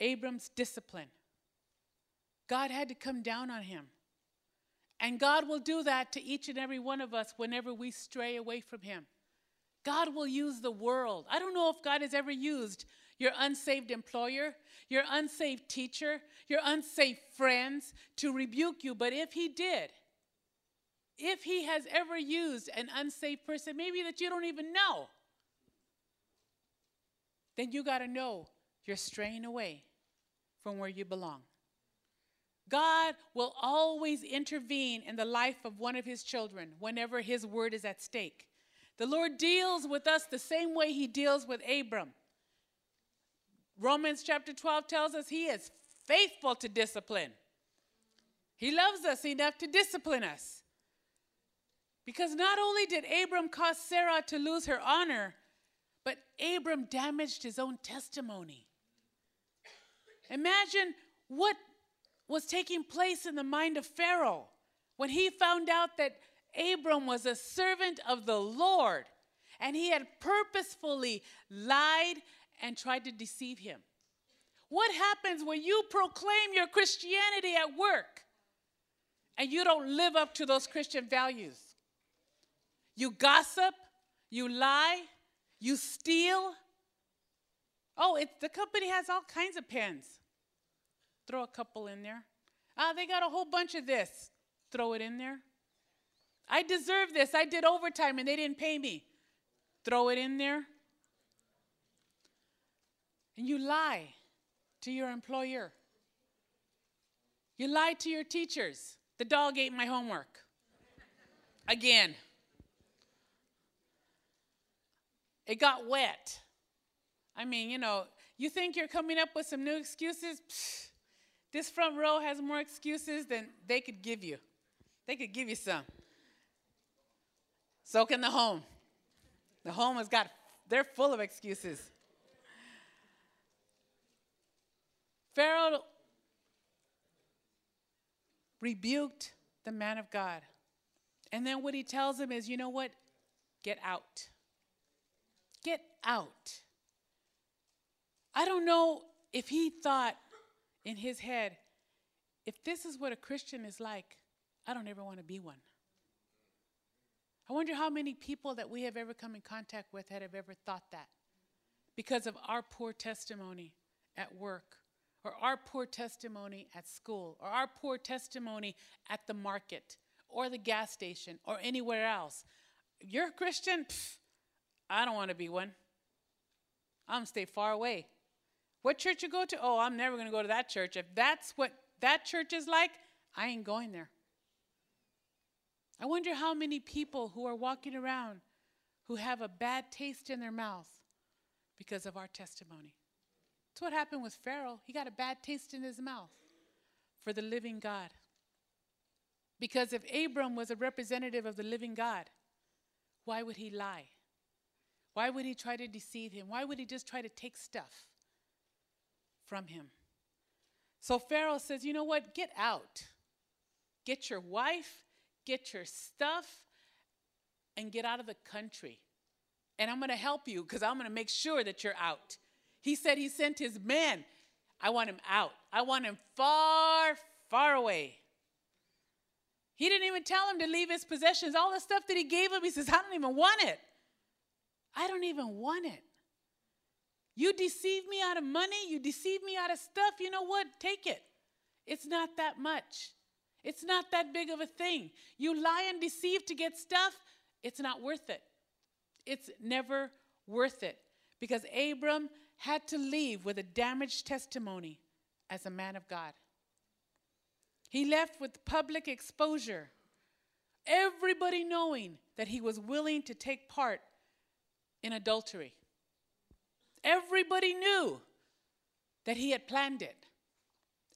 Abram's discipline. God had to come down on him. And God will do that to each and every one of us whenever we stray away from Him. God will use the world. I don't know if God has ever used your unsaved employer, your unsaved teacher, your unsaved friends to rebuke you, but if He did, if He has ever used an unsaved person, maybe that you don't even know, then you got to know you're straying away from where you belong. God will always intervene in the life of one of his children whenever his word is at stake. The Lord deals with us the same way he deals with Abram. Romans chapter 12 tells us he is faithful to discipline. He loves us enough to discipline us. Because not only did Abram cause Sarah to lose her honor, but Abram damaged his own testimony. Imagine what was taking place in the mind of Pharaoh when he found out that Abram was a servant of the Lord and he had purposefully lied and tried to deceive him. What happens when you proclaim your Christianity at work and you don't live up to those Christian values? You gossip, you lie, you steal. Oh, it, the company has all kinds of pens. Throw a couple in there. Ah, they got a whole bunch of this. Throw it in there. I deserve this. I did overtime and they didn't pay me. Throw it in there. And you lie to your employer. You lie to your teachers. The dog ate my homework. Again. It got wet. I mean, you know, you think you're coming up with some new excuses? Psh, this front row has more excuses than they could give you. They could give you some. So can the home. The home has got, they're full of excuses. Pharaoh rebuked the man of God. And then what he tells him is, you know what? Get out. Get out. I don't know if he thought in his head, if this is what a Christian is like, I don't ever want to be one. I wonder how many people that we have ever come in contact with that have ever thought that because of our poor testimony at work, or our poor testimony at school, or our poor testimony at the market, or the gas station, or anywhere else. You're a Christian, pff, I don't want to be one. I'm gonna stay far away. What church you go to? Oh, I'm never going to go to that church. If that's what that church is like, I ain't going there. I wonder how many people who are walking around who have a bad taste in their mouth because of our testimony. That's what happened with Pharaoh. He got a bad taste in his mouth for the living God. Because if Abram was a representative of the living God, why would he lie? Why would he try to deceive him? Why would he just try to take stuff? From him. So Pharaoh says, You know what? Get out. Get your wife, get your stuff, and get out of the country. And I'm going to help you because I'm going to make sure that you're out. He said he sent his men. I want him out. I want him far, far away. He didn't even tell him to leave his possessions. All the stuff that he gave him, he says, I don't even want it. I don't even want it. You deceive me out of money, you deceive me out of stuff, you know what? Take it. It's not that much. It's not that big of a thing. You lie and deceive to get stuff, it's not worth it. It's never worth it because Abram had to leave with a damaged testimony as a man of God. He left with public exposure, everybody knowing that he was willing to take part in adultery. Everybody knew that he had planned it.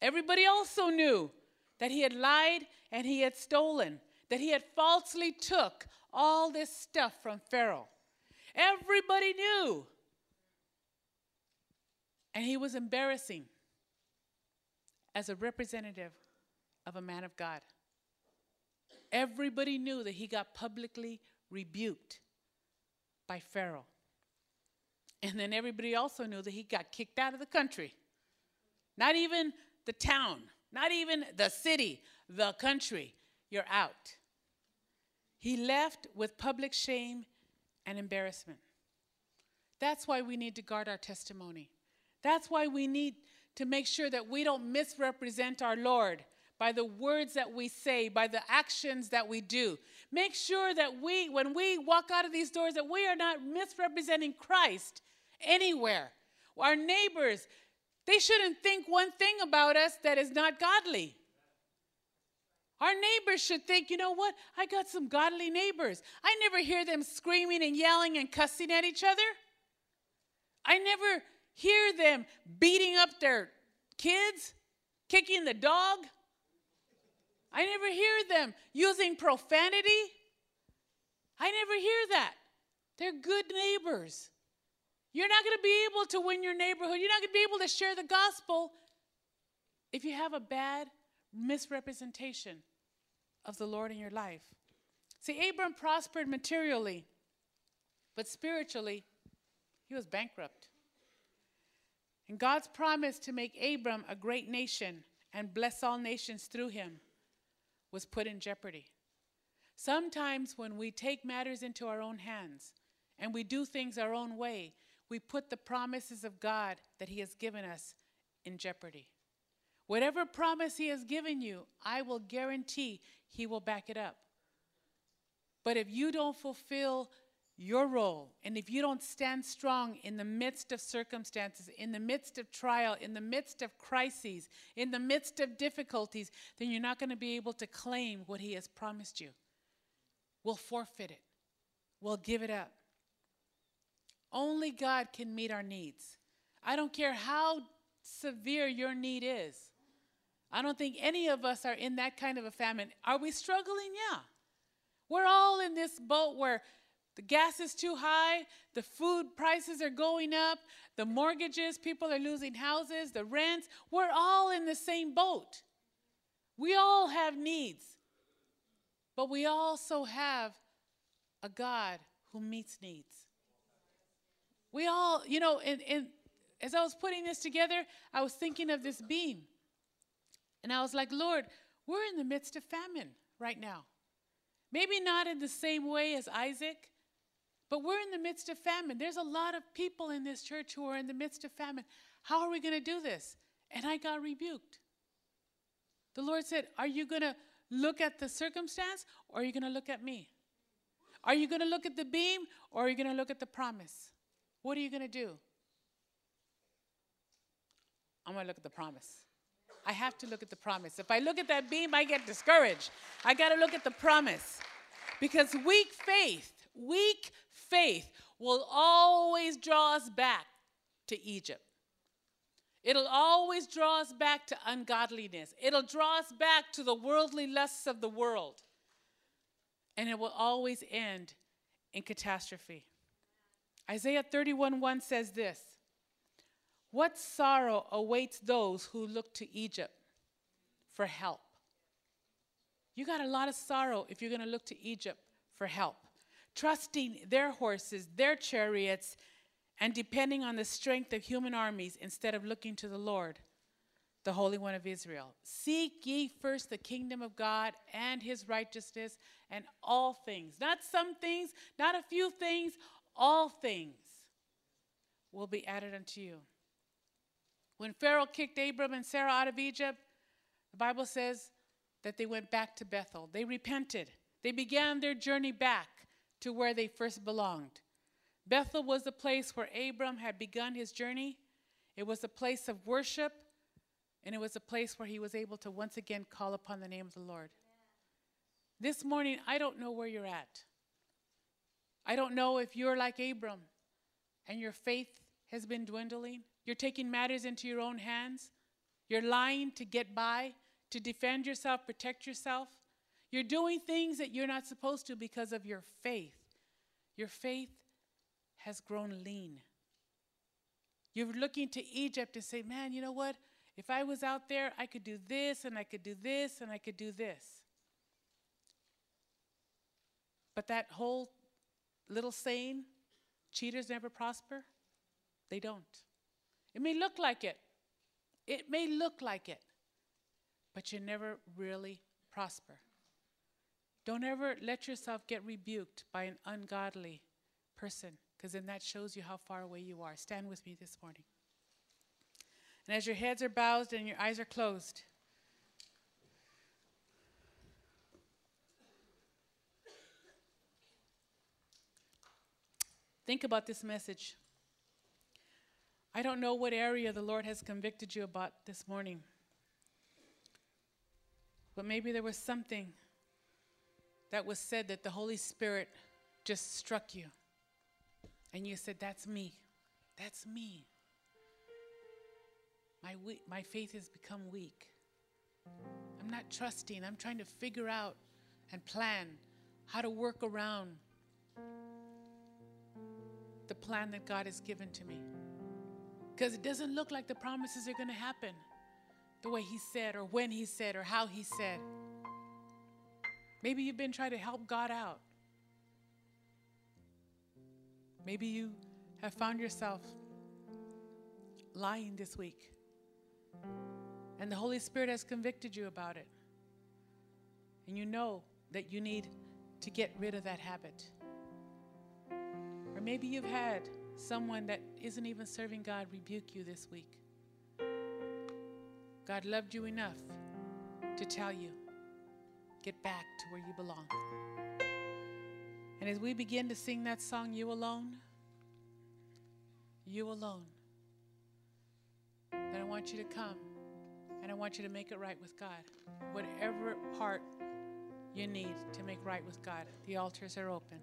Everybody also knew that he had lied and he had stolen, that he had falsely took all this stuff from Pharaoh. Everybody knew. And he was embarrassing as a representative of a man of God. Everybody knew that he got publicly rebuked by Pharaoh. And then everybody also knew that he got kicked out of the country. Not even the town, not even the city, the country. You're out. He left with public shame and embarrassment. That's why we need to guard our testimony. That's why we need to make sure that we don't misrepresent our Lord by the words that we say, by the actions that we do. Make sure that we, when we walk out of these doors, that we are not misrepresenting Christ anywhere. Our neighbors, they shouldn't think one thing about us that is not godly. Our neighbors should think, you know what? I got some godly neighbors. I never hear them screaming and yelling and cussing at each other. I never hear them beating up their kids, kicking the dog. I never hear them using profanity. I never hear that. They're good neighbors. You're not going to be able to win your neighborhood. You're not going to be able to share the gospel if you have a bad misrepresentation of the Lord in your life. See, Abram prospered materially, but spiritually, he was bankrupt. And God's promise to make Abram a great nation and bless all nations through him was put in jeopardy. Sometimes when we take matters into our own hands and we do things our own way, we put the promises of God that He has given us in jeopardy. Whatever promise He has given you, I will guarantee He will back it up. But if you don't fulfill your role, and if you don't stand strong in the midst of circumstances, in the midst of trial, in the midst of crises, in the midst of difficulties, then you're not going to be able to claim what He has promised you. We'll forfeit it, we'll give it up. Only God can meet our needs. I don't care how severe your need is. I don't think any of us are in that kind of a famine. Are we struggling? Yeah. We're all in this boat where the gas is too high, the food prices are going up, the mortgages, people are losing houses, the rents. We're all in the same boat. We all have needs, but we also have a God who meets needs. We all, you know, and, and as I was putting this together, I was thinking of this beam. And I was like, Lord, we're in the midst of famine right now. Maybe not in the same way as Isaac, but we're in the midst of famine. There's a lot of people in this church who are in the midst of famine. How are we going to do this? And I got rebuked. The Lord said, Are you going to look at the circumstance or are you going to look at me? Are you going to look at the beam or are you going to look at the promise? What are you going to do? I'm going to look at the promise. I have to look at the promise. If I look at that beam, I get discouraged. I got to look at the promise. Because weak faith, weak faith will always draw us back to Egypt. It'll always draw us back to ungodliness. It'll draw us back to the worldly lusts of the world. And it will always end in catastrophe. Isaiah 31 1 says this What sorrow awaits those who look to Egypt for help? You got a lot of sorrow if you're going to look to Egypt for help, trusting their horses, their chariots, and depending on the strength of human armies instead of looking to the Lord, the Holy One of Israel. Seek ye first the kingdom of God and his righteousness, and all things, not some things, not a few things, all things will be added unto you. When Pharaoh kicked Abram and Sarah out of Egypt, the Bible says that they went back to Bethel. They repented. They began their journey back to where they first belonged. Bethel was the place where Abram had begun his journey. It was a place of worship, and it was a place where he was able to once again call upon the name of the Lord. This morning, I don't know where you're at. I don't know if you're like Abram and your faith has been dwindling. You're taking matters into your own hands. You're lying to get by, to defend yourself, protect yourself. You're doing things that you're not supposed to because of your faith. Your faith has grown lean. You're looking to Egypt and say, man, you know what? If I was out there, I could do this and I could do this and I could do this. But that whole little saying, cheaters never prosper, they don't. It may look like it. It may look like it, but you never really prosper. Don't ever let yourself get rebuked by an ungodly person, because then that shows you how far away you are. Stand with me this morning. And as your heads are bowed and your eyes are closed, think about this message. I don't know what area the Lord has convicted you about this morning, but maybe there was something that was said that the Holy Spirit just struck you. And you said, That's me. That's me. My, we- my faith has become weak. I'm not trusting. I'm trying to figure out and plan how to work around the plan that God has given to me. Because it doesn't look like the promises are going to happen the way He said, or when He said, or how He said. Maybe you've been trying to help God out. Maybe you have found yourself lying this week. And the Holy Spirit has convicted you about it. And you know that you need to get rid of that habit. Or maybe you've had someone that isn't even serving God rebuke you this week. God loved you enough to tell you, get back to where you belong. And as we begin to sing that song, You Alone, You Alone, then I want you to come and I want you to make it right with God. Whatever part you need to make right with God, the altars are open.